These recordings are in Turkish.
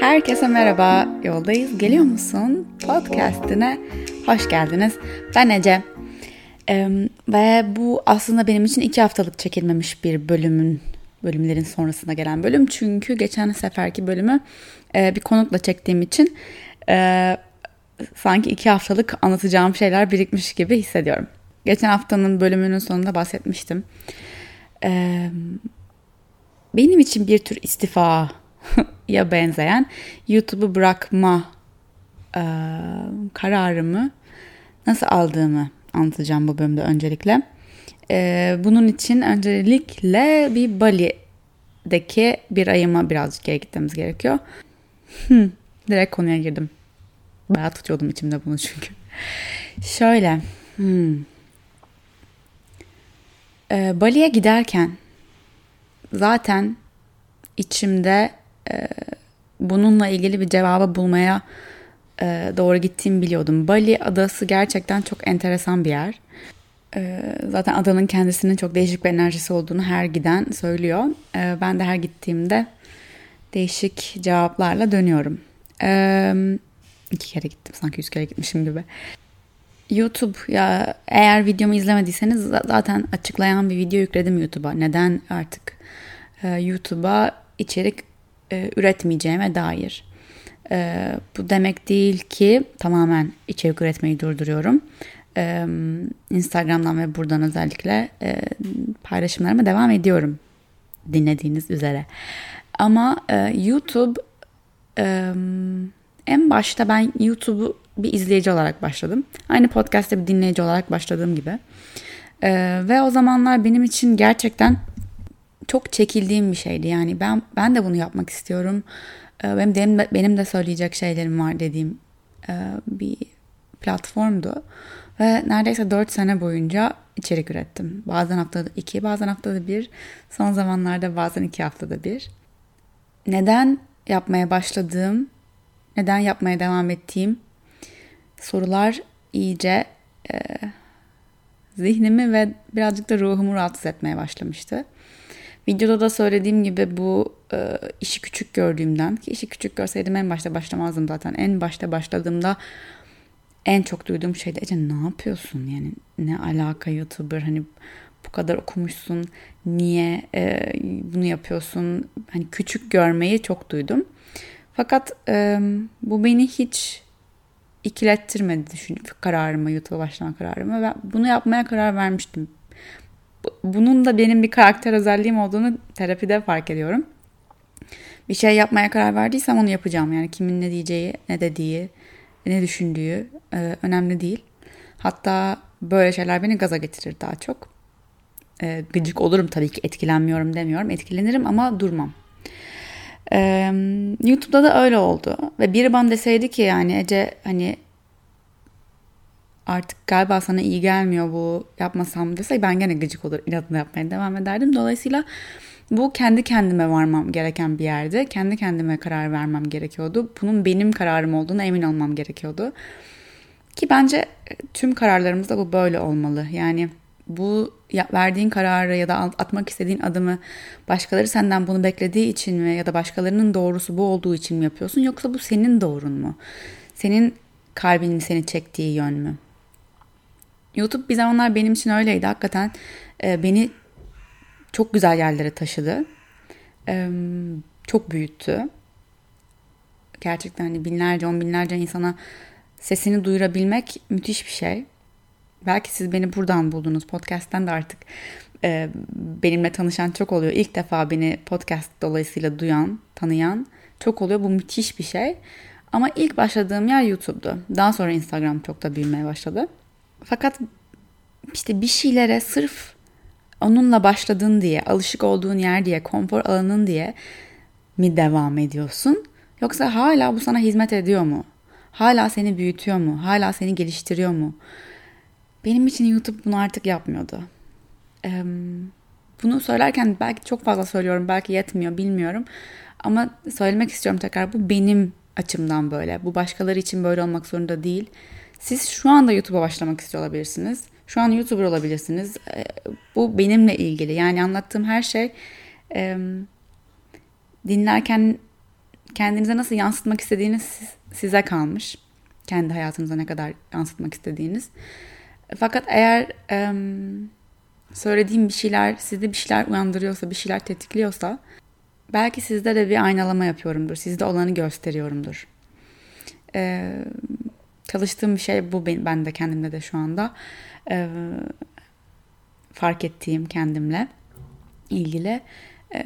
Herkese merhaba, yoldayız. Geliyor musun? Podcast'ine hoş geldiniz. Ben Ece. Ee, ve bu aslında benim için iki haftalık çekilmemiş bir bölümün bölümlerin sonrasında gelen bölüm. Çünkü geçen seferki bölümü e, bir konukla çektiğim için e, sanki iki haftalık anlatacağım şeyler birikmiş gibi hissediyorum. Geçen haftanın bölümünün sonunda bahsetmiştim. E, benim için bir tür istifa ya benzeyen YouTube'u bırakma e, kararımı nasıl aldığımı anlatacağım bu bölümde öncelikle. E, bunun için öncelikle bir Bali'deki bir ayıma birazcık geri gitmemiz gerekiyor. Hmm, direkt konuya girdim. Bayağı tutuyordum içimde bunu çünkü. Şöyle. Hmm. E, Bali'ye giderken zaten içimde e, bununla ilgili bir cevabı bulmaya e, doğru gittiğimi biliyordum. Bali adası gerçekten çok enteresan bir yer. E, zaten adanın kendisinin çok değişik bir enerjisi olduğunu her giden söylüyor. E, ben de her gittiğimde değişik cevaplarla dönüyorum. E, iki kere gittim sanki yüz kere gitmişim gibi. YouTube ya eğer videomu izlemediyseniz zaten açıklayan bir video yükledim YouTube'a. Neden artık e, YouTube'a içerik e, üretmeyeceğime dair. E, bu demek değil ki tamamen içerik üretmeyi durduruyorum. E, Instagram'dan ve buradan özellikle e, paylaşımlarıma devam ediyorum dinlediğiniz üzere. Ama e, YouTube e, en başta ben YouTube'u bir izleyici olarak başladım. Aynı podcast'te bir dinleyici olarak başladığım gibi. E, ve o zamanlar benim için gerçekten çok çekildiğim bir şeydi. Yani ben ben de bunu yapmak istiyorum. Ee, benim de, benim de söyleyecek şeylerim var dediğim e, bir platformdu. Ve neredeyse 4 sene boyunca içerik ürettim. Bazen haftada 2, bazen haftada 1, son zamanlarda bazen 2 haftada 1. Neden yapmaya başladığım, neden yapmaya devam ettiğim sorular iyice e, zihnimi ve birazcık da ruhumu rahatsız etmeye başlamıştı. Videoda da söylediğim gibi bu e, işi küçük gördüğümden ki işi küçük görseydim en başta başlamazdım zaten. En başta başladığımda en çok duyduğum şey de Ece ne yapıyorsun yani ne alaka YouTuber hani bu kadar okumuşsun niye e, bunu yapıyorsun hani küçük görmeyi çok duydum. Fakat e, bu beni hiç ikilettirmedi düşün kararımı YouTube'a başlama kararımı. Ben bunu yapmaya karar vermiştim bunun da benim bir karakter özelliğim olduğunu terapide fark ediyorum. Bir şey yapmaya karar verdiysem onu yapacağım. Yani kimin ne diyeceği, ne dediği, ne düşündüğü e, önemli değil. Hatta böyle şeyler beni gaza getirir daha çok. E, gıcık olurum tabii ki etkilenmiyorum demiyorum. Etkilenirim ama durmam. E, YouTube'da da öyle oldu. Ve biri bana deseydi ki yani Ece hani artık galiba sana iyi gelmiyor bu yapmasam dese ben gene gıcık olur inatla yapmaya devam ederdim. Dolayısıyla bu kendi kendime varmam gereken bir yerde. Kendi kendime karar vermem gerekiyordu. Bunun benim kararım olduğuna emin olmam gerekiyordu. Ki bence e, tüm kararlarımızda bu böyle olmalı. Yani bu verdiğin kararı ya da atmak istediğin adımı başkaları senden bunu beklediği için mi ya da başkalarının doğrusu bu olduğu için mi yapıyorsun yoksa bu senin doğrun mu? Senin kalbinin seni çektiği yön mü? YouTube bir zamanlar benim için öyleydi. Hakikaten e, beni çok güzel yerlere taşıdı. E, çok büyüttü. Gerçekten hani binlerce, on binlerce insana sesini duyurabilmek müthiş bir şey. Belki siz beni buradan buldunuz. Podcast'ten de artık e, benimle tanışan çok oluyor. İlk defa beni podcast dolayısıyla duyan, tanıyan çok oluyor. Bu müthiş bir şey. Ama ilk başladığım yer YouTube'du. Daha sonra Instagram çok da büyümeye başladı. Fakat işte bir şeylere sırf onunla başladın diye, alışık olduğun yer diye, konfor alanın diye mi devam ediyorsun? Yoksa hala bu sana hizmet ediyor mu? Hala seni büyütüyor mu? Hala seni geliştiriyor mu? Benim için YouTube bunu artık yapmıyordu. Bunu söylerken belki çok fazla söylüyorum, belki yetmiyor bilmiyorum. Ama söylemek istiyorum tekrar bu benim açımdan böyle. Bu başkaları için böyle olmak zorunda değil. Siz şu anda YouTube'a başlamak istiyor olabilirsiniz. Şu an YouTuber olabilirsiniz. E, bu benimle ilgili. Yani anlattığım her şey dinlerken kendinize nasıl yansıtmak istediğiniz size kalmış. Kendi hayatınıza ne kadar yansıtmak istediğiniz. Fakat eğer söylediğim bir şeyler sizde bir şeyler uyandırıyorsa, bir şeyler tetikliyorsa belki sizde de bir aynalama yapıyorumdur. Sizde olanı gösteriyorumdur. E, çalıştığım bir şey bu ben, ben de kendimde de şu anda. E, fark ettiğim kendimle ilgili. E,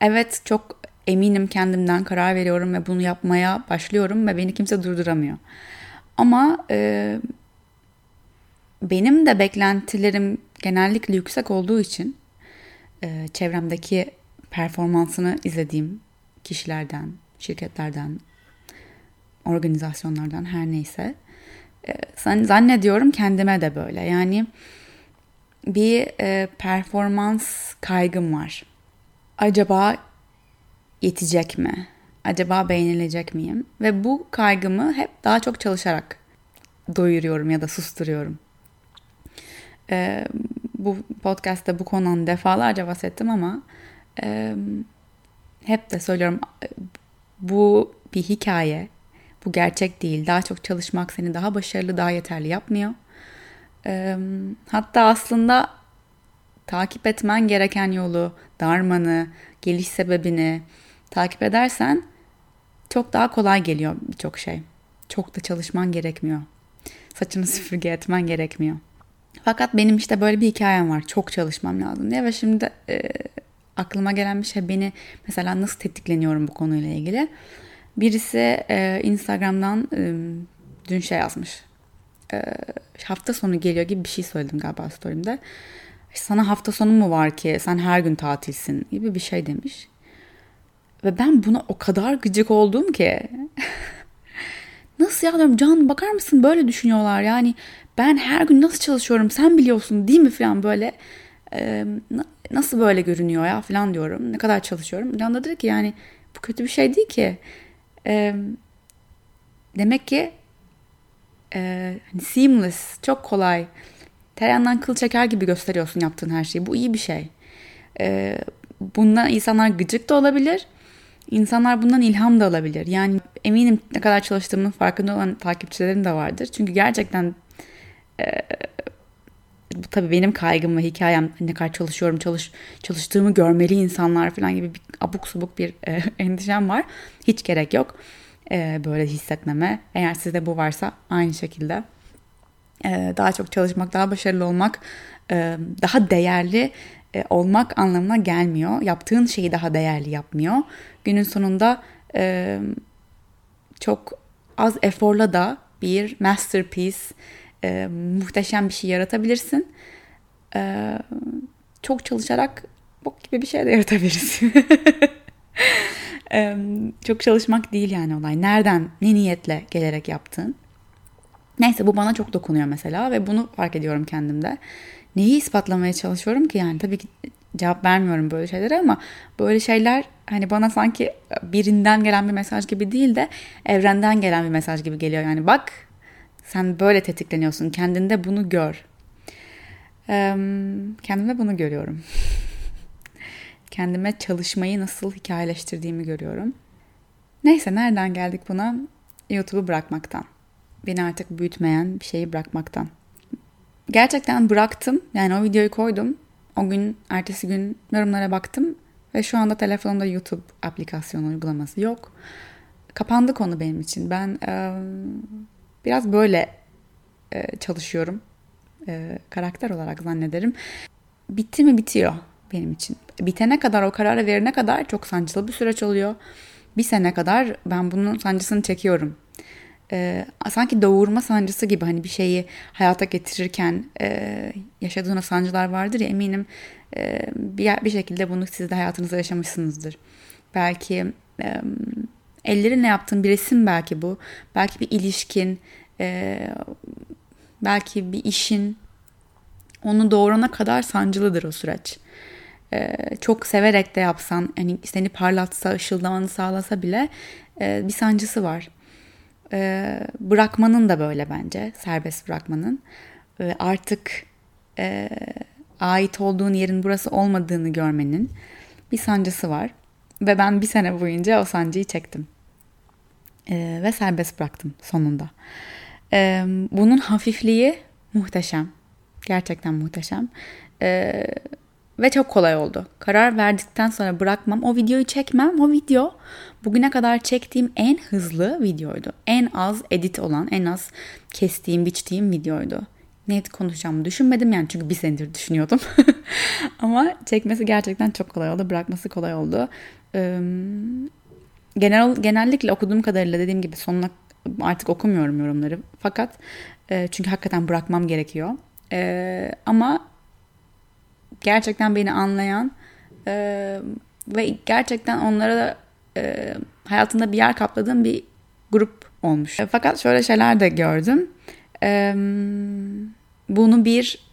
evet çok eminim kendimden karar veriyorum ve bunu yapmaya başlıyorum ve beni kimse durduramıyor. Ama e, benim de beklentilerim genellikle yüksek olduğu için e, çevremdeki performansını izlediğim kişilerden, şirketlerden, organizasyonlardan her neyse e, zannediyorum kendime de böyle. Yani bir e, performans kaygım var. Acaba yetecek mi? Acaba beğenilecek miyim? Ve bu kaygımı hep daha çok çalışarak doyuruyorum ya da susturuyorum. E, bu podcast'te bu konudan defalarca bahsettim ama e, hep de söylüyorum bu bir hikaye. Bu gerçek değil. Daha çok çalışmak seni daha başarılı, daha yeterli yapmıyor. Hatta aslında takip etmen gereken yolu, darmanı, geliş sebebini takip edersen çok daha kolay geliyor birçok şey. Çok da çalışman gerekmiyor. Saçını süpürge etmen gerekmiyor. Fakat benim işte böyle bir hikayem var. Çok çalışmam lazım diye ve şimdi e, aklıma gelen bir şey beni mesela nasıl tetikleniyorum bu konuyla ilgili. Birisi e, Instagram'dan e, dün şey yazmış. E, hafta sonu geliyor gibi bir şey söyledim galiba story'imde. Sana hafta sonu mu var ki sen her gün tatilsin gibi bir şey demiş. Ve ben buna o kadar gıcık oldum ki. nasıl ya diyorum Can bakar mısın böyle düşünüyorlar yani ben her gün nasıl çalışıyorum sen biliyorsun değil mi falan böyle e, nasıl böyle görünüyor ya falan diyorum ne kadar çalışıyorum. Can da dedi ki yani bu kötü bir şey değil ki. E, demek ki e, hani seamless çok kolay tereyağından kıl çeker gibi gösteriyorsun yaptığın her şeyi bu iyi bir şey. E, bundan insanlar gıcık da olabilir İnsanlar bundan ilham da alabilir. Yani eminim ne kadar çalıştığımın farkında olan takipçilerim de vardır. Çünkü gerçekten e, bu tabii benim kaygım ve hikayem ne kadar çalışıyorum, çalış çalıştığımı görmeli insanlar falan gibi bir abuk subuk bir e, endişem var. Hiç gerek yok e, böyle hissetmeme. Eğer sizde bu varsa aynı şekilde e, daha çok çalışmak, daha başarılı olmak, e, daha değerli e, olmak anlamına gelmiyor. Yaptığın şeyi daha değerli yapmıyor. Günün sonunda e, çok az eforla da bir masterpiece, e, muhteşem bir şey yaratabilirsin. E, çok çalışarak bok gibi bir şey de yaratabilirsin. e, çok çalışmak değil yani olay. Nereden, ne niyetle gelerek yaptığın. Neyse bu bana çok dokunuyor mesela ve bunu fark ediyorum kendimde neyi ispatlamaya çalışıyorum ki yani tabii ki cevap vermiyorum böyle şeylere ama böyle şeyler hani bana sanki birinden gelen bir mesaj gibi değil de evrenden gelen bir mesaj gibi geliyor. Yani bak sen böyle tetikleniyorsun kendinde bunu gör. Kendimde bunu görüyorum. Kendime çalışmayı nasıl hikayeleştirdiğimi görüyorum. Neyse nereden geldik buna? YouTube'u bırakmaktan. Beni artık büyütmeyen bir şeyi bırakmaktan gerçekten bıraktım. Yani o videoyu koydum. O gün, ertesi gün yorumlara baktım. Ve şu anda telefonumda YouTube aplikasyonu uygulaması yok. Kapandı konu benim için. Ben e, biraz böyle e, çalışıyorum. E, karakter olarak zannederim. Bitti mi bitiyor benim için. Bitene kadar o kararı verene kadar çok sancılı bir süreç oluyor. Bir sene kadar ben bunun sancısını çekiyorum e, sanki doğurma sancısı gibi hani bir şeyi hayata getirirken e, yaşadığınız sancılar vardır ya eminim e, bir, bir şekilde bunu siz de hayatınızda yaşamışsınızdır. Belki e, ellerinle yaptığın bir resim belki bu. Belki bir ilişkin, e, belki bir işin onu doğurana kadar sancılıdır o süreç. E, çok severek de yapsan, hani seni parlatsa, ışıldamanı sağlasa bile e, bir sancısı var e, bırakmanın da böyle bence serbest bırakmanın e, artık e, ait olduğun yerin burası olmadığını görmenin bir sancısı var. Ve ben bir sene boyunca o sancıyı çektim. Ee, ve serbest bıraktım sonunda. Ee, bunun hafifliği muhteşem. Gerçekten muhteşem. Ee, ve çok kolay oldu. Karar verdikten sonra bırakmam. O videoyu çekmem. O video bugüne kadar çektiğim en hızlı videoydu. En az edit olan, en az kestiğim, biçtiğim videoydu. Net konuşacağımı düşünmedim yani çünkü bir senedir düşünüyordum. Ama çekmesi gerçekten çok kolay oldu. Bırakması kolay oldu. Genel genellikle okuduğum kadarıyla dediğim gibi sonuna artık okumuyorum yorumları. Fakat e, çünkü hakikaten bırakmam gerekiyor. E, ama gerçekten beni anlayan e, ve gerçekten onlara da e, hayatında bir yer kapladığım bir grup olmuş. E, fakat şöyle şeyler de gördüm. E, bunu bir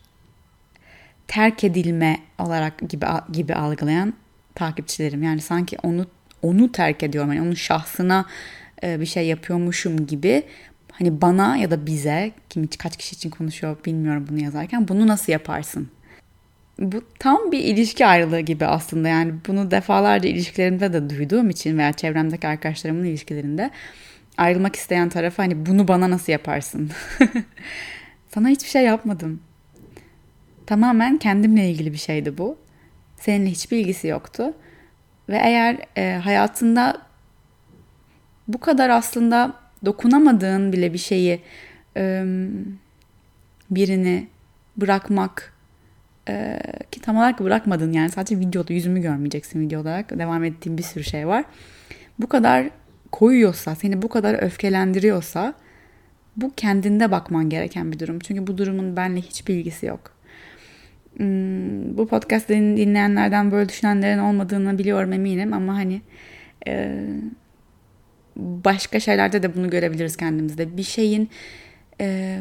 terk edilme olarak gibi gibi algılayan takipçilerim. Yani sanki onu onu terk ediyorum. Yani onun şahsına e, bir şey yapıyormuşum gibi hani bana ya da bize kim kaç kişi için konuşuyor bilmiyorum bunu yazarken bunu nasıl yaparsın? Bu tam bir ilişki ayrılığı gibi aslında yani bunu defalarca ilişkilerimde de duyduğum için veya çevremdeki arkadaşlarımın ilişkilerinde ayrılmak isteyen tarafı hani bunu bana nasıl yaparsın? Sana hiçbir şey yapmadım. Tamamen kendimle ilgili bir şeydi bu. Seninle hiçbir ilgisi yoktu. Ve eğer e, hayatında bu kadar aslında dokunamadığın bile bir şeyi e, birini bırakmak e, ki tam olarak bırakmadın yani sadece videoda yüzümü görmeyeceksin video olarak devam ettiğim bir sürü şey var. Bu kadar koyuyorsa, seni bu kadar öfkelendiriyorsa bu kendinde bakman gereken bir durum. Çünkü bu durumun benle hiçbir ilgisi yok. Hmm, bu podcast dinleyenlerden böyle düşünenlerin olmadığını biliyorum eminim ama hani e, başka şeylerde de bunu görebiliriz kendimizde. Bir şeyin e,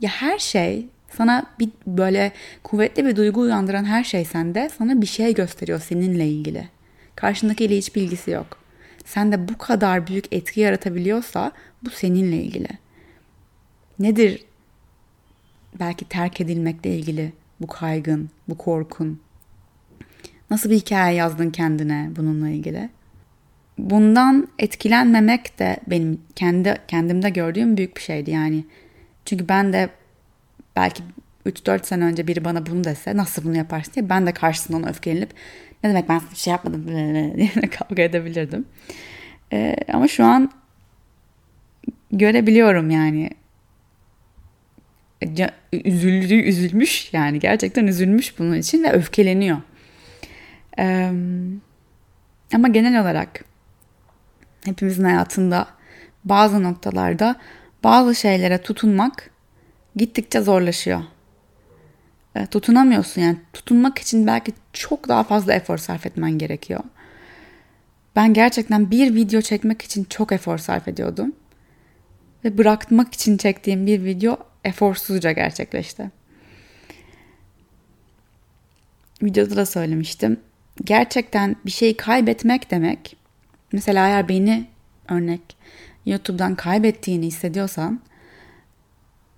ya her şey sana bir böyle kuvvetli bir duygu uyandıran her şey sende sana bir şey gösteriyor seninle ilgili. Karşındakiyle hiç bilgisi yok. Sen de bu kadar büyük etki yaratabiliyorsa bu seninle ilgili. Nedir belki terk edilmekle ilgili bu kaygın, bu korkun? Nasıl bir hikaye yazdın kendine bununla ilgili? Bundan etkilenmemek de benim kendi kendimde gördüğüm büyük bir şeydi yani. Çünkü ben de belki 3-4 sene önce biri bana bunu dese nasıl bunu yaparsın diye ben de karşısından öfkelenip ne demek ben bir şey yapmadım diye kavga edebilirdim. Ee, ama şu an görebiliyorum yani üzüldü, üzülmüş yani gerçekten üzülmüş bunun için ve öfkeleniyor. Ee, ama genel olarak hepimizin hayatında bazı noktalarda bazı şeylere tutunmak gittikçe zorlaşıyor. E, tutunamıyorsun yani tutunmak için belki çok daha fazla efor sarf etmen gerekiyor. Ben gerçekten bir video çekmek için çok efor sarf ediyordum. Ve bırakmak için çektiğim bir video eforsuzca gerçekleşti. Videoda da söylemiştim. Gerçekten bir şeyi kaybetmek demek. Mesela eğer beni örnek YouTube'dan kaybettiğini hissediyorsan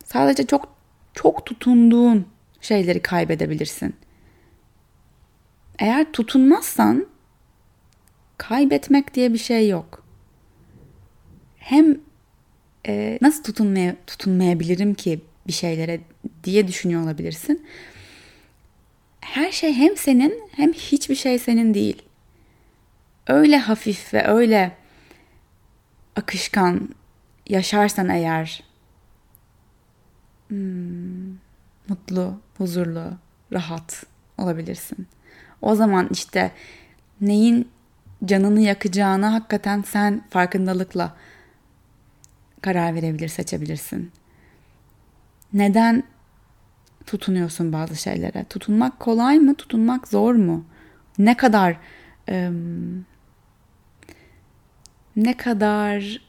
sadece çok çok tutunduğun şeyleri kaybedebilirsin. Eğer tutunmazsan kaybetmek diye bir şey yok. Hem e, nasıl tutunmaya tutunmayabilirim ki bir şeylere diye düşünüyor olabilirsin. Her şey hem senin hem hiçbir şey senin değil. Öyle hafif ve öyle akışkan yaşarsan eğer hmm, mutlu, huzurlu, rahat olabilirsin. O zaman işte neyin canını yakacağını hakikaten sen farkındalıkla karar verebilir, seçebilirsin. Neden tutunuyorsun bazı şeylere? Tutunmak kolay mı? Tutunmak zor mu? Ne kadar ım, ne kadar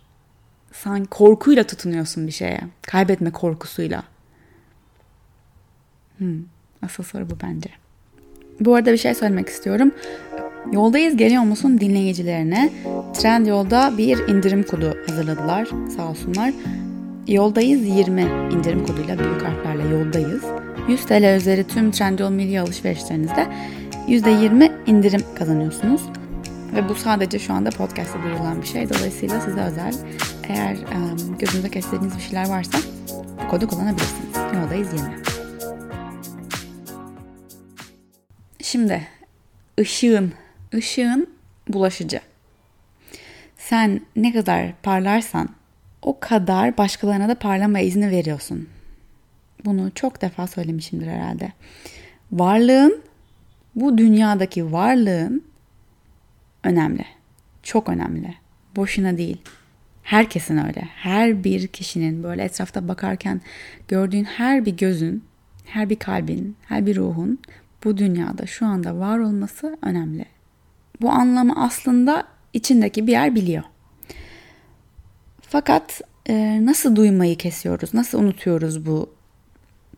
sen korkuyla tutunuyorsun bir şeye. Kaybetme korkusuyla. Hmm, asıl soru bu bence. Bu arada bir şey söylemek istiyorum. Yoldayız geliyor musun dinleyicilerine Trendyol'da bir indirim kodu hazırladılar sağ olsunlar. Yoldayız 20 indirim koduyla büyük harflerle yoldayız. 100 TL üzeri tüm Trendyol milli alışverişlerinizde %20 indirim kazanıyorsunuz. Ve bu sadece şu anda podcast'ta duyurulan bir şey. Dolayısıyla size özel. Eğer um, gözünüze kestirdiğiniz bir şeyler varsa bu kodu kullanabilirsiniz. Yoldayız 20. Şimdi ışığın, ışığın bulaşıcı. Sen ne kadar parlarsan o kadar başkalarına da parlama izni veriyorsun. Bunu çok defa söylemişimdir herhalde. Varlığın, bu dünyadaki varlığın önemli. Çok önemli. Boşuna değil. Herkesin öyle. Her bir kişinin böyle etrafta bakarken gördüğün her bir gözün, her bir kalbin, her bir ruhun bu dünyada şu anda var olması önemli. Bu anlamı aslında içindeki bir yer biliyor. Fakat e, nasıl duymayı kesiyoruz? Nasıl unutuyoruz bu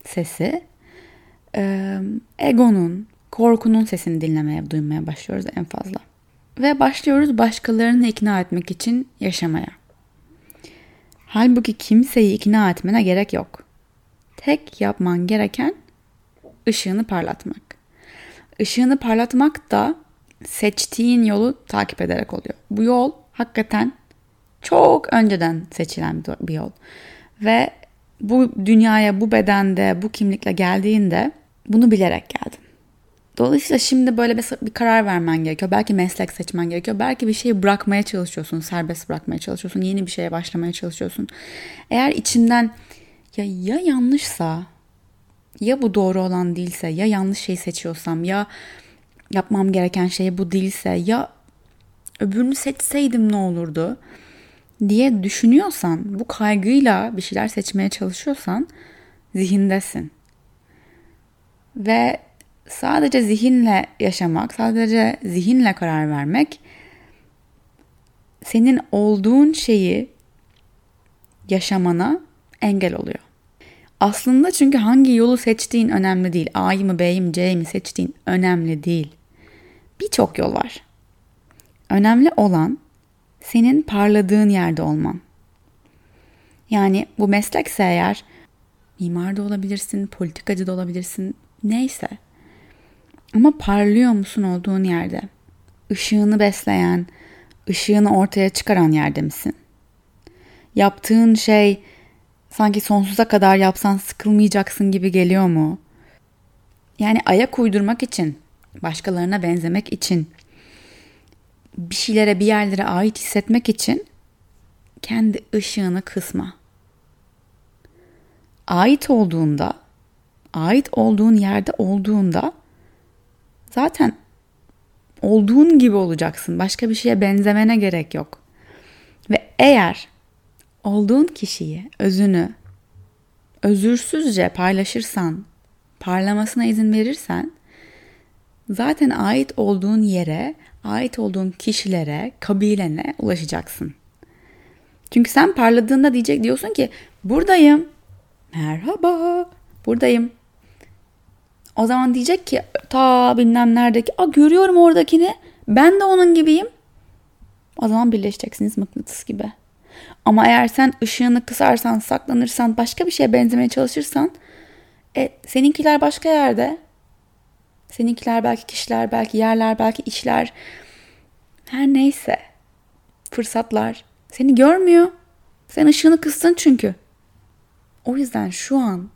sesi? E, egonun, korkunun sesini dinlemeye, duymaya başlıyoruz en fazla. Ve başlıyoruz başkalarını ikna etmek için yaşamaya. Halbuki kimseyi ikna etmene gerek yok. Tek yapman gereken ışığını parlatmak. Işığını parlatmak da seçtiğin yolu takip ederek oluyor. Bu yol hakikaten çok önceden seçilen bir yol. Ve bu dünyaya bu bedende, bu kimlikle geldiğinde bunu bilerek geldin. Dolayısıyla şimdi böyle bir, bir karar vermen gerekiyor. Belki meslek seçmen gerekiyor. Belki bir şeyi bırakmaya çalışıyorsun. Serbest bırakmaya çalışıyorsun. Yeni bir şeye başlamaya çalışıyorsun. Eğer içinden ya ya yanlışsa ya bu doğru olan değilse ya yanlış şey seçiyorsam ya yapmam gereken şey bu değilse ya öbürünü seçseydim ne olurdu diye düşünüyorsan bu kaygıyla bir şeyler seçmeye çalışıyorsan zihindesin. Ve sadece zihinle yaşamak, sadece zihinle karar vermek senin olduğun şeyi yaşamana engel oluyor. Aslında çünkü hangi yolu seçtiğin önemli değil. A'yı mı B'yi mi C'yi mi seçtiğin önemli değil. Birçok yol var. Önemli olan senin parladığın yerde olman. Yani bu meslekse eğer mimar da olabilirsin, politikacı da olabilirsin, neyse. Ama parlıyor musun olduğun yerde? Işığını besleyen, ışığını ortaya çıkaran yerde misin? Yaptığın şey sanki sonsuza kadar yapsan sıkılmayacaksın gibi geliyor mu? Yani ayak uydurmak için, başkalarına benzemek için, bir şeylere bir yerlere ait hissetmek için kendi ışığını kısma. Ait olduğunda, ait olduğun yerde olduğunda zaten olduğun gibi olacaksın. Başka bir şeye benzemene gerek yok. Ve eğer olduğun kişiyi, özünü özürsüzce paylaşırsan, parlamasına izin verirsen zaten ait olduğun yere, ait olduğun kişilere, kabilene ulaşacaksın. Çünkü sen parladığında diyecek diyorsun ki buradayım. Merhaba. Buradayım. O zaman diyecek ki ta bilmem neredeki. Aa görüyorum oradakini. Ben de onun gibiyim. O zaman birleşeceksiniz mıknatıs gibi. Ama eğer sen ışığını kısarsan, saklanırsan, başka bir şeye benzemeye çalışırsan e, seninkiler başka yerde. Seninkiler belki kişiler, belki yerler, belki işler. Her neyse. Fırsatlar. Seni görmüyor. Sen ışığını kıstın çünkü. O yüzden şu an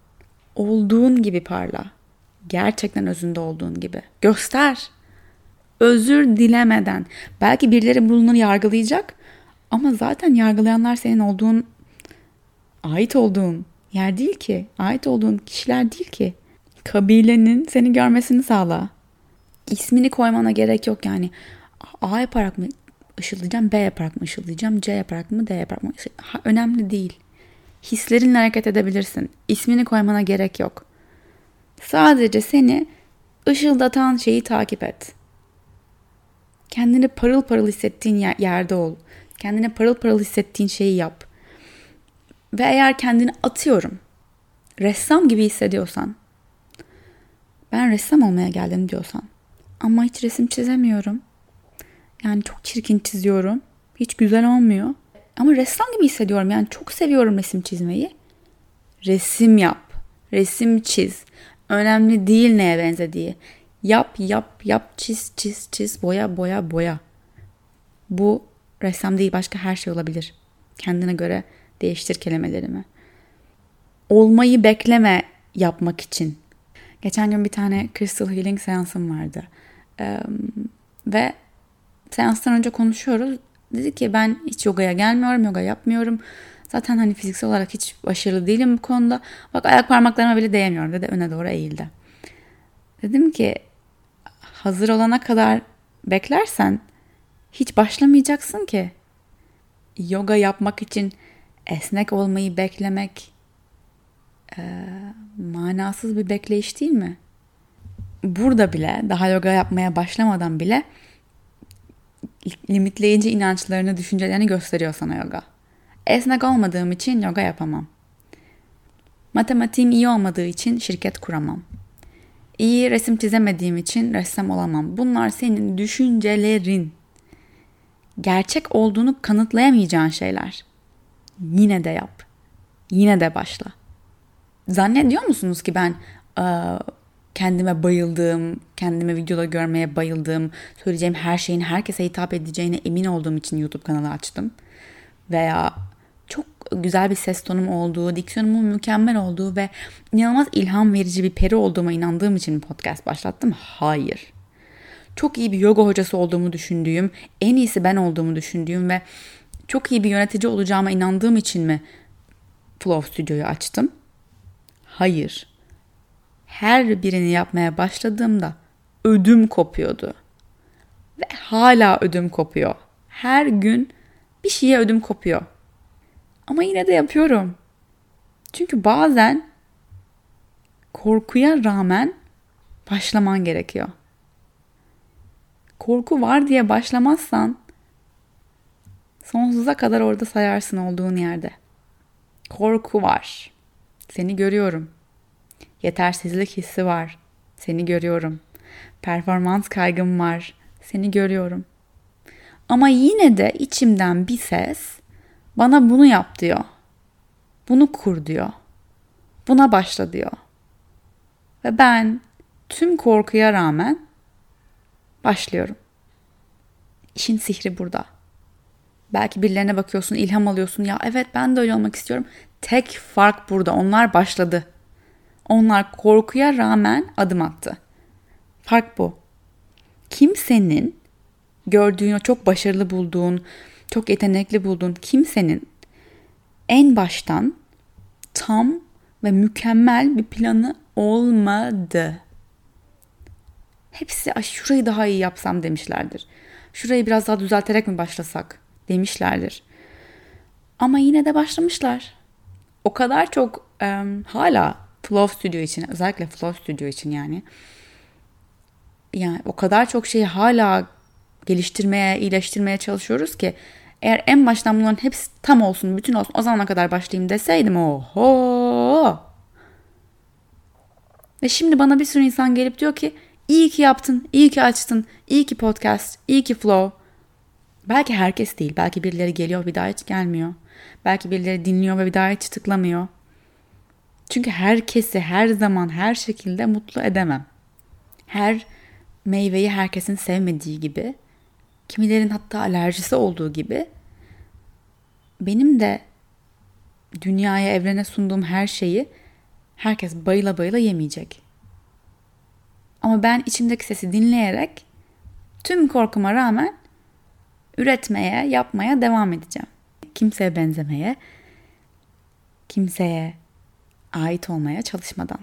olduğun gibi parla. Gerçekten özünde olduğun gibi. Göster. Özür dilemeden. Belki birileri bunu yargılayacak ama zaten yargılayanlar senin olduğun, ait olduğun yer değil ki. Ait olduğun kişiler değil ki. Kabilenin seni görmesini sağla. İsmini koymana gerek yok yani. A yaparak mı ışıldayacağım, B yaparak mı ışıldayacağım, C yaparak mı, D yaparak mı? Ha, önemli değil. Hislerinle hareket edebilirsin. İsmini koymana gerek yok. Sadece seni ışıldatan şeyi takip et. Kendini parıl parıl hissettiğin yerde ol. Kendine parıl parıl hissettiğin şeyi yap. Ve eğer kendini atıyorum, ressam gibi hissediyorsan, ben ressam olmaya geldim diyorsan ama hiç resim çizemiyorum. Yani çok çirkin çiziyorum. Hiç güzel olmuyor. Ama ressam gibi hissediyorum. Yani çok seviyorum resim çizmeyi. Resim yap. Resim çiz. Önemli değil neye benzediği. Yap, yap, yap, çiz, çiz, çiz, boya, boya, boya. Bu ressam değil başka her şey olabilir. Kendine göre değiştir kelimelerimi. Olmayı bekleme yapmak için. Geçen gün bir tane Crystal Healing seansım vardı. Ee, ve seanstan önce konuşuyoruz. Dedi ki ben hiç yogaya gelmiyorum, yoga yapmıyorum. Zaten hani fiziksel olarak hiç başarılı değilim bu konuda. Bak ayak parmaklarıma bile değemiyorum dedi. Öne doğru eğildi. Dedim ki hazır olana kadar beklersen hiç başlamayacaksın ki. Yoga yapmak için esnek olmayı beklemek e, manasız bir bekleyiş değil mi? Burada bile daha yoga yapmaya başlamadan bile limitleyici inançlarını, düşüncelerini gösteriyor sana yoga. Esnek olmadığım için yoga yapamam. Matematiğim iyi olmadığı için şirket kuramam. İyi resim çizemediğim için ressam olamam. Bunlar senin düşüncelerin. Gerçek olduğunu kanıtlayamayacağın şeyler. Yine de yap. Yine de başla. Zannediyor musunuz ki ben kendime bayıldığım, kendime videoda görmeye bayıldığım, söyleyeceğim her şeyin herkese hitap edeceğine emin olduğum için YouTube kanalı açtım. Veya çok güzel bir ses tonum olduğu, diksiyonumun mükemmel olduğu ve inanılmaz ilham verici bir peri olduğuma inandığım için podcast başlattım. Hayır. Çok iyi bir yoga hocası olduğumu düşündüğüm, en iyisi ben olduğumu düşündüğüm ve çok iyi bir yönetici olacağıma inandığım için mi Flow Studio'yu açtım? Hayır. Her birini yapmaya başladığımda ödüm kopuyordu. Ve hala ödüm kopuyor. Her gün bir şeye ödüm kopuyor. Ama yine de yapıyorum. Çünkü bazen korkuya rağmen başlaman gerekiyor. Korku var diye başlamazsan sonsuza kadar orada sayarsın olduğun yerde. Korku var. Seni görüyorum. Yetersizlik hissi var. Seni görüyorum. Performans kaygım var. Seni görüyorum. Ama yine de içimden bir ses bana bunu yap diyor. Bunu kur diyor. Buna başla diyor. Ve ben tüm korkuya rağmen başlıyorum. İşin sihri burada. Belki birilerine bakıyorsun, ilham alıyorsun. Ya evet ben de öyle olmak istiyorum. Tek fark burada. Onlar başladı. Onlar korkuya rağmen adım attı. Fark bu. Kimsenin gördüğün, çok başarılı bulduğun, çok yetenekli bulduğun kimsenin en baştan tam ve mükemmel bir planı olmadı. Hepsi şurayı daha iyi yapsam demişlerdir. Şurayı biraz daha düzelterek mi başlasak demişlerdir. Ama yine de başlamışlar. O kadar çok um, hala Flow Studio için özellikle Flow Studio için yani yani o kadar çok şeyi hala geliştirmeye, iyileştirmeye çalışıyoruz ki eğer en baştan bunların hepsi tam olsun, bütün olsun o zamana kadar başlayayım deseydim oho. Ve şimdi bana bir sürü insan gelip diyor ki iyi ki yaptın, iyi ki açtın, iyi ki podcast, iyi ki flow. Belki herkes değil, belki birileri geliyor bir daha hiç gelmiyor. Belki birileri dinliyor ve bir daha hiç tıklamıyor. Çünkü herkesi her zaman her şekilde mutlu edemem. Her meyveyi herkesin sevmediği gibi kimilerin hatta alerjisi olduğu gibi benim de dünyaya, evrene sunduğum her şeyi herkes bayıla bayıla yemeyecek. Ama ben içimdeki sesi dinleyerek tüm korkuma rağmen üretmeye, yapmaya devam edeceğim. Kimseye benzemeye, kimseye ait olmaya çalışmadan.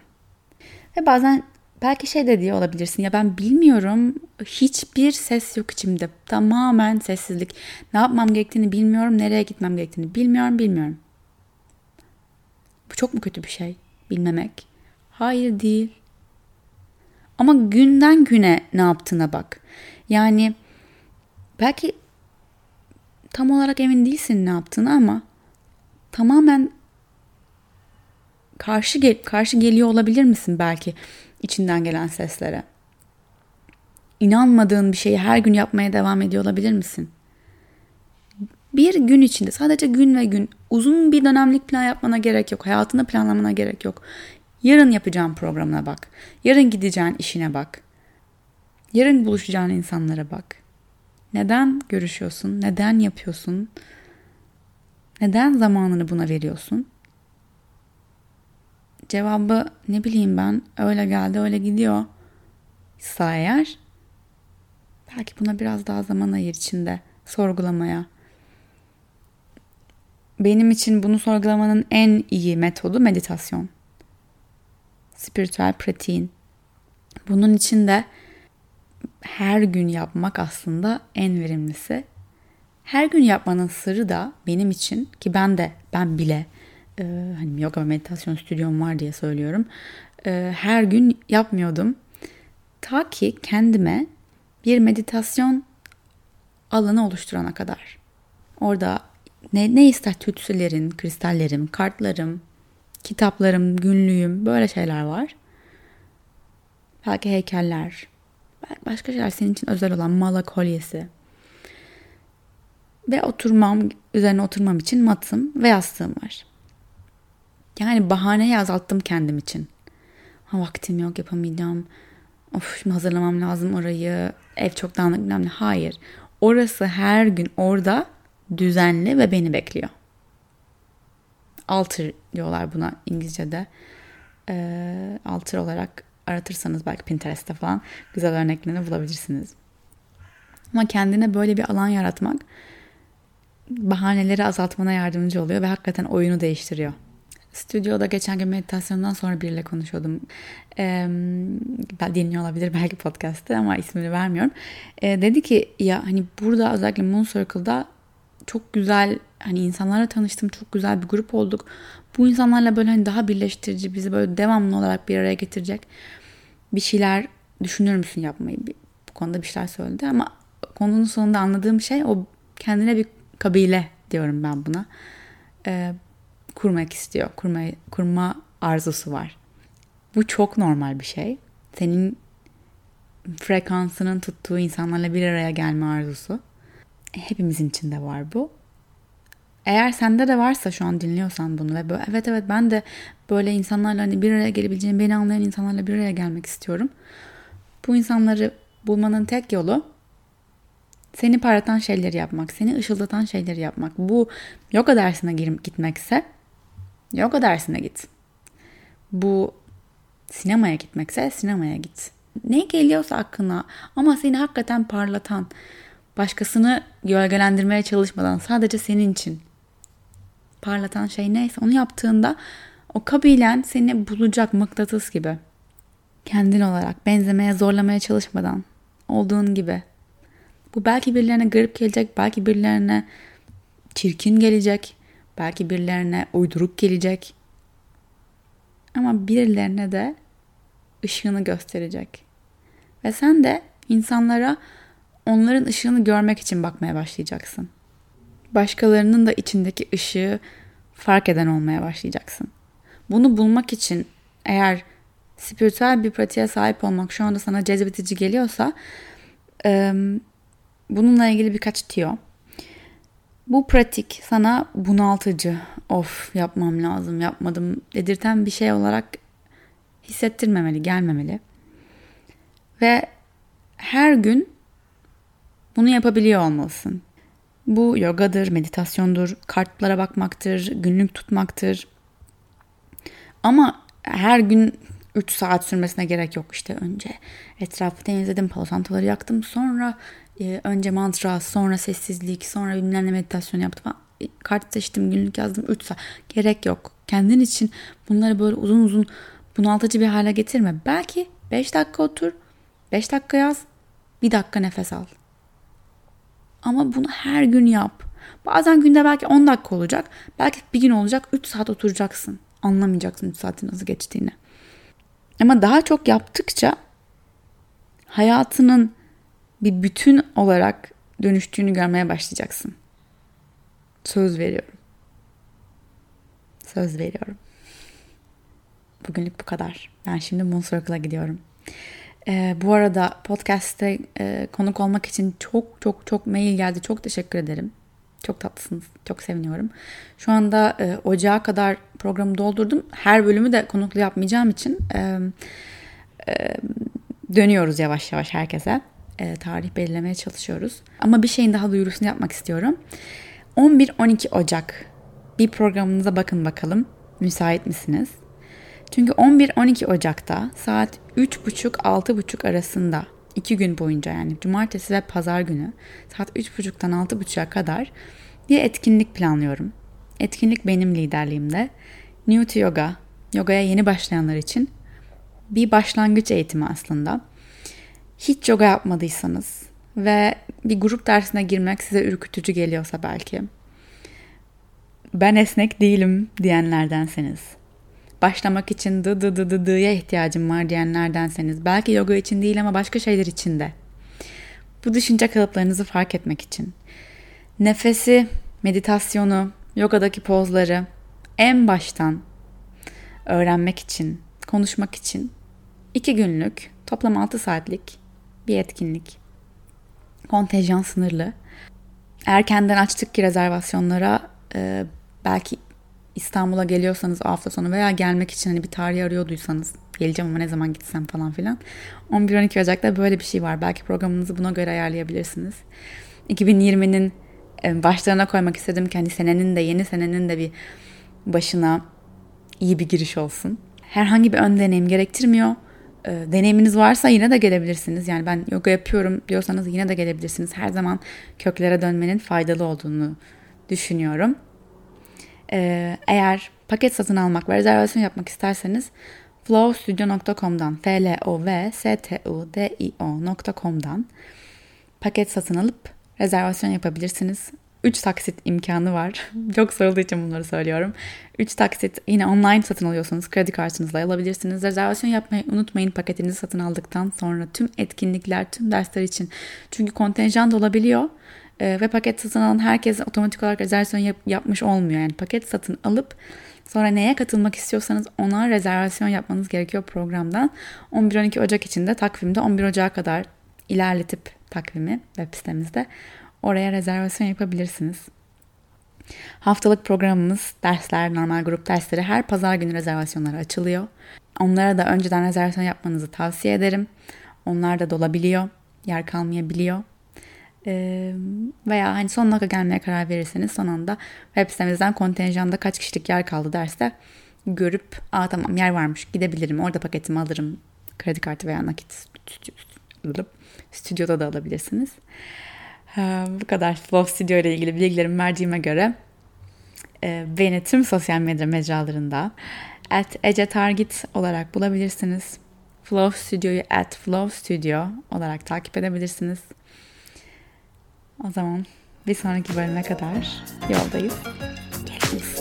Ve bazen belki şey de diye olabilirsin ya ben bilmiyorum hiçbir ses yok içimde. Tamamen sessizlik. Ne yapmam gerektiğini bilmiyorum nereye gitmem gerektiğini bilmiyorum bilmiyorum. Bu çok mu kötü bir şey? Bilmemek. Hayır değil ama günden güne ne yaptığına bak yani belki tam olarak emin değilsin ne yaptığını ama tamamen karşı gel karşı geliyor olabilir misin belki içinden gelen seslere? İnanmadığın bir şeyi her gün yapmaya devam ediyor olabilir misin? Bir gün içinde sadece gün ve gün uzun bir dönemlik plan yapmana gerek yok. Hayatını planlamana gerek yok. Yarın yapacağın programına bak. Yarın gideceğin işine bak. Yarın buluşacağın insanlara bak. Neden görüşüyorsun? Neden yapıyorsun? Neden zamanını buna veriyorsun? Cevabı ne bileyim ben öyle geldi öyle gidiyor. Ise eğer belki buna biraz daha zaman ayır içinde sorgulamaya. Benim için bunu sorgulamanın en iyi metodu meditasyon. Spiritüel pratiğin. Bunun için de her gün yapmak aslında en verimlisi. Her gün yapmanın sırrı da benim için ki ben de ben bile e, hani yoga ve meditasyon stüdyom var diye söylüyorum. E, her gün yapmıyordum. Ta ki kendime bir meditasyon alanı oluşturana kadar. Orada ne, ne ister tütsülerin, kristallerim, kartlarım, kitaplarım, günlüğüm böyle şeyler var. Belki heykeller, belki başka şeyler senin için özel olan mala kolyesi. Ve oturmam, üzerine oturmam için matım ve yastığım var. Yani bahaneyi azalttım kendim için. Ha vaktim yok yapamayacağım. Of şimdi hazırlamam lazım orayı. Ev çok dağınık bilmem Hayır. Orası her gün orada düzenli ve beni bekliyor. Alter diyorlar buna İngilizce'de. Ee, alter olarak aratırsanız belki Pinterest'te falan güzel örneklerini bulabilirsiniz. Ama kendine böyle bir alan yaratmak bahaneleri azaltmana yardımcı oluyor ve hakikaten oyunu değiştiriyor. Stüdyoda geçen gün meditasyondan sonra biriyle konuşuyordum. Ee, dinliyor olabilir belki podcast'te ama ismini vermiyorum. Ee, dedi ki ya hani burada özellikle Moon Circle'da çok güzel hani insanlarla tanıştım. Çok güzel bir grup olduk. Bu insanlarla böyle hani daha birleştirici bizi böyle devamlı olarak bir araya getirecek bir şeyler düşünür müsün yapmayı? Bu konuda bir şeyler söyledi ama konunun sonunda anladığım şey o kendine bir kabile diyorum ben buna. Ee, kurmak istiyor. Kurma, kurma arzusu var. Bu çok normal bir şey. Senin frekansının tuttuğu insanlarla bir araya gelme arzusu. Hepimizin içinde var bu. Eğer sende de varsa şu an dinliyorsan bunu ve böyle evet evet ben de böyle insanlarla hani bir araya gelebileceğim, beni anlayan insanlarla bir araya gelmek istiyorum. Bu insanları bulmanın tek yolu seni parlatan şeyleri yapmak, seni ışıldatan şeyleri yapmak. Bu yoga dersine girip gitmekse yoga dersine git. Bu sinemaya gitmekse sinemaya git. Ne geliyorsa aklına ama seni hakikaten parlatan, başkasını gölgelendirmeye çalışmadan sadece senin için parlatan şey neyse onu yaptığında o kabilen seni bulacak mıknatıs gibi. Kendin olarak benzemeye zorlamaya çalışmadan olduğun gibi. Bu belki birilerine garip gelecek, belki birilerine çirkin gelecek, belki birilerine uyduruk gelecek. Ama birilerine de ışığını gösterecek. Ve sen de insanlara onların ışığını görmek için bakmaya başlayacaksın başkalarının da içindeki ışığı fark eden olmaya başlayacaksın. Bunu bulmak için eğer spiritüel bir pratiğe sahip olmak şu anda sana cezbedici geliyorsa bununla ilgili birkaç tiyo. Bu pratik sana bunaltıcı, of yapmam lazım, yapmadım dedirten bir şey olarak hissettirmemeli, gelmemeli. Ve her gün bunu yapabiliyor olmalısın. Bu yogadır, meditasyondur, kartlara bakmaktır, günlük tutmaktır. Ama her gün 3 saat sürmesine gerek yok işte önce. Etrafı temizledim, palosantaları yaktım. Sonra e, önce mantra, sonra sessizlik, sonra bilmem meditasyon yaptım. E, kart seçtim, günlük yazdım 3 saat. Gerek yok. Kendin için bunları böyle uzun uzun bunaltıcı bir hale getirme. Belki 5 dakika otur, 5 dakika yaz, 1 dakika nefes al. Ama bunu her gün yap. Bazen günde belki 10 dakika olacak. Belki bir gün olacak 3 saat oturacaksın. Anlamayacaksın 3 saatin nasıl geçtiğini. Ama daha çok yaptıkça hayatının bir bütün olarak dönüştüğünü görmeye başlayacaksın. Söz veriyorum. Söz veriyorum. Bugünlük bu kadar. Ben şimdi Moon Circle'a gidiyorum. E, bu arada podcast'te e, konuk olmak için çok çok çok mail geldi. Çok teşekkür ederim. Çok tatlısınız. Çok seviniyorum. Şu anda e, ocağa kadar programı doldurdum. Her bölümü de konuklu yapmayacağım için e, e, dönüyoruz yavaş yavaş herkese. e, tarih belirlemeye çalışıyoruz. Ama bir şeyin daha duyurusunu yapmak istiyorum. 11-12 Ocak bir programınıza bakın bakalım. Müsait misiniz? Çünkü 11-12 Ocak'ta saat 3.30-6.30 arasında iki gün boyunca yani cumartesi ve pazar günü saat 3.30'dan 6.30'a kadar bir etkinlik planlıyorum. Etkinlik benim liderliğimde. New to Yoga, yogaya yeni başlayanlar için bir başlangıç eğitimi aslında. Hiç yoga yapmadıysanız ve bir grup dersine girmek size ürkütücü geliyorsa belki ben esnek değilim diyenlerdenseniz başlamak için dı dı dı dı dı'ya ihtiyacım var diyenlerdenseniz belki yoga için değil ama başka şeyler için de bu düşünce kalıplarınızı fark etmek için nefesi, meditasyonu, yogadaki pozları en baştan öğrenmek için, konuşmak için iki günlük toplam 6 saatlik bir etkinlik. Kontenjan sınırlı. Erkenden açtık ki rezervasyonlara e, belki İstanbul'a geliyorsanız hafta sonu veya gelmek için hani bir tarih arıyorduysanız geleceğim ama ne zaman gitsem falan filan. 11-12 Ocak'ta böyle bir şey var. Belki programınızı buna göre ayarlayabilirsiniz. 2020'nin e, başlarına koymak istedim ki hani senenin de yeni senenin de bir başına iyi bir giriş olsun. Herhangi bir ön deneyim gerektirmiyor. E, deneyiminiz varsa yine de gelebilirsiniz. Yani ben yoga yapıyorum diyorsanız yine de gelebilirsiniz. Her zaman köklere dönmenin faydalı olduğunu düşünüyorum. Ee, eğer paket satın almak ve rezervasyon yapmak isterseniz flowstudio.com'dan f l o v s t u d i o.com'dan paket satın alıp rezervasyon yapabilirsiniz. 3 taksit imkanı var. Çok sorulduğu için bunları söylüyorum. 3 taksit yine online satın alıyorsanız kredi kartınızla alabilirsiniz. Rezervasyon yapmayı unutmayın paketinizi satın aldıktan sonra tüm etkinlikler, tüm dersler için. Çünkü kontenjan da olabiliyor. E, ve paket satın alan herkes otomatik olarak rezervasyon yap, yapmış olmuyor. Yani paket satın alıp sonra neye katılmak istiyorsanız ona rezervasyon yapmanız gerekiyor programdan. 11-12 Ocak için de takvimde 11 Ocak'a kadar ilerletip takvimi web sitemizde oraya rezervasyon yapabilirsiniz. Haftalık programımız, dersler, normal grup dersleri her pazar günü rezervasyonları açılıyor. Onlara da önceden rezervasyon yapmanızı tavsiye ederim. Onlar da dolabiliyor, yer kalmayabiliyor veya hani son dakika gelmeye karar verirseniz son anda web sitemizden kontenjanda kaç kişilik yer kaldı derse görüp aa tamam yer varmış gidebilirim orada paketimi alırım kredi kartı veya nakit stüdyoda da alabilirsiniz. Bu kadar Flow Studio ile ilgili bilgilerimi verdiğime göre beni tüm sosyal medya mecralarında at Ece Target olarak bulabilirsiniz. Flow Studio'yu at Flow Studio olarak takip edebilirsiniz. O zaman bir sonraki bölüme kadar yoldayız. Görüşürüz.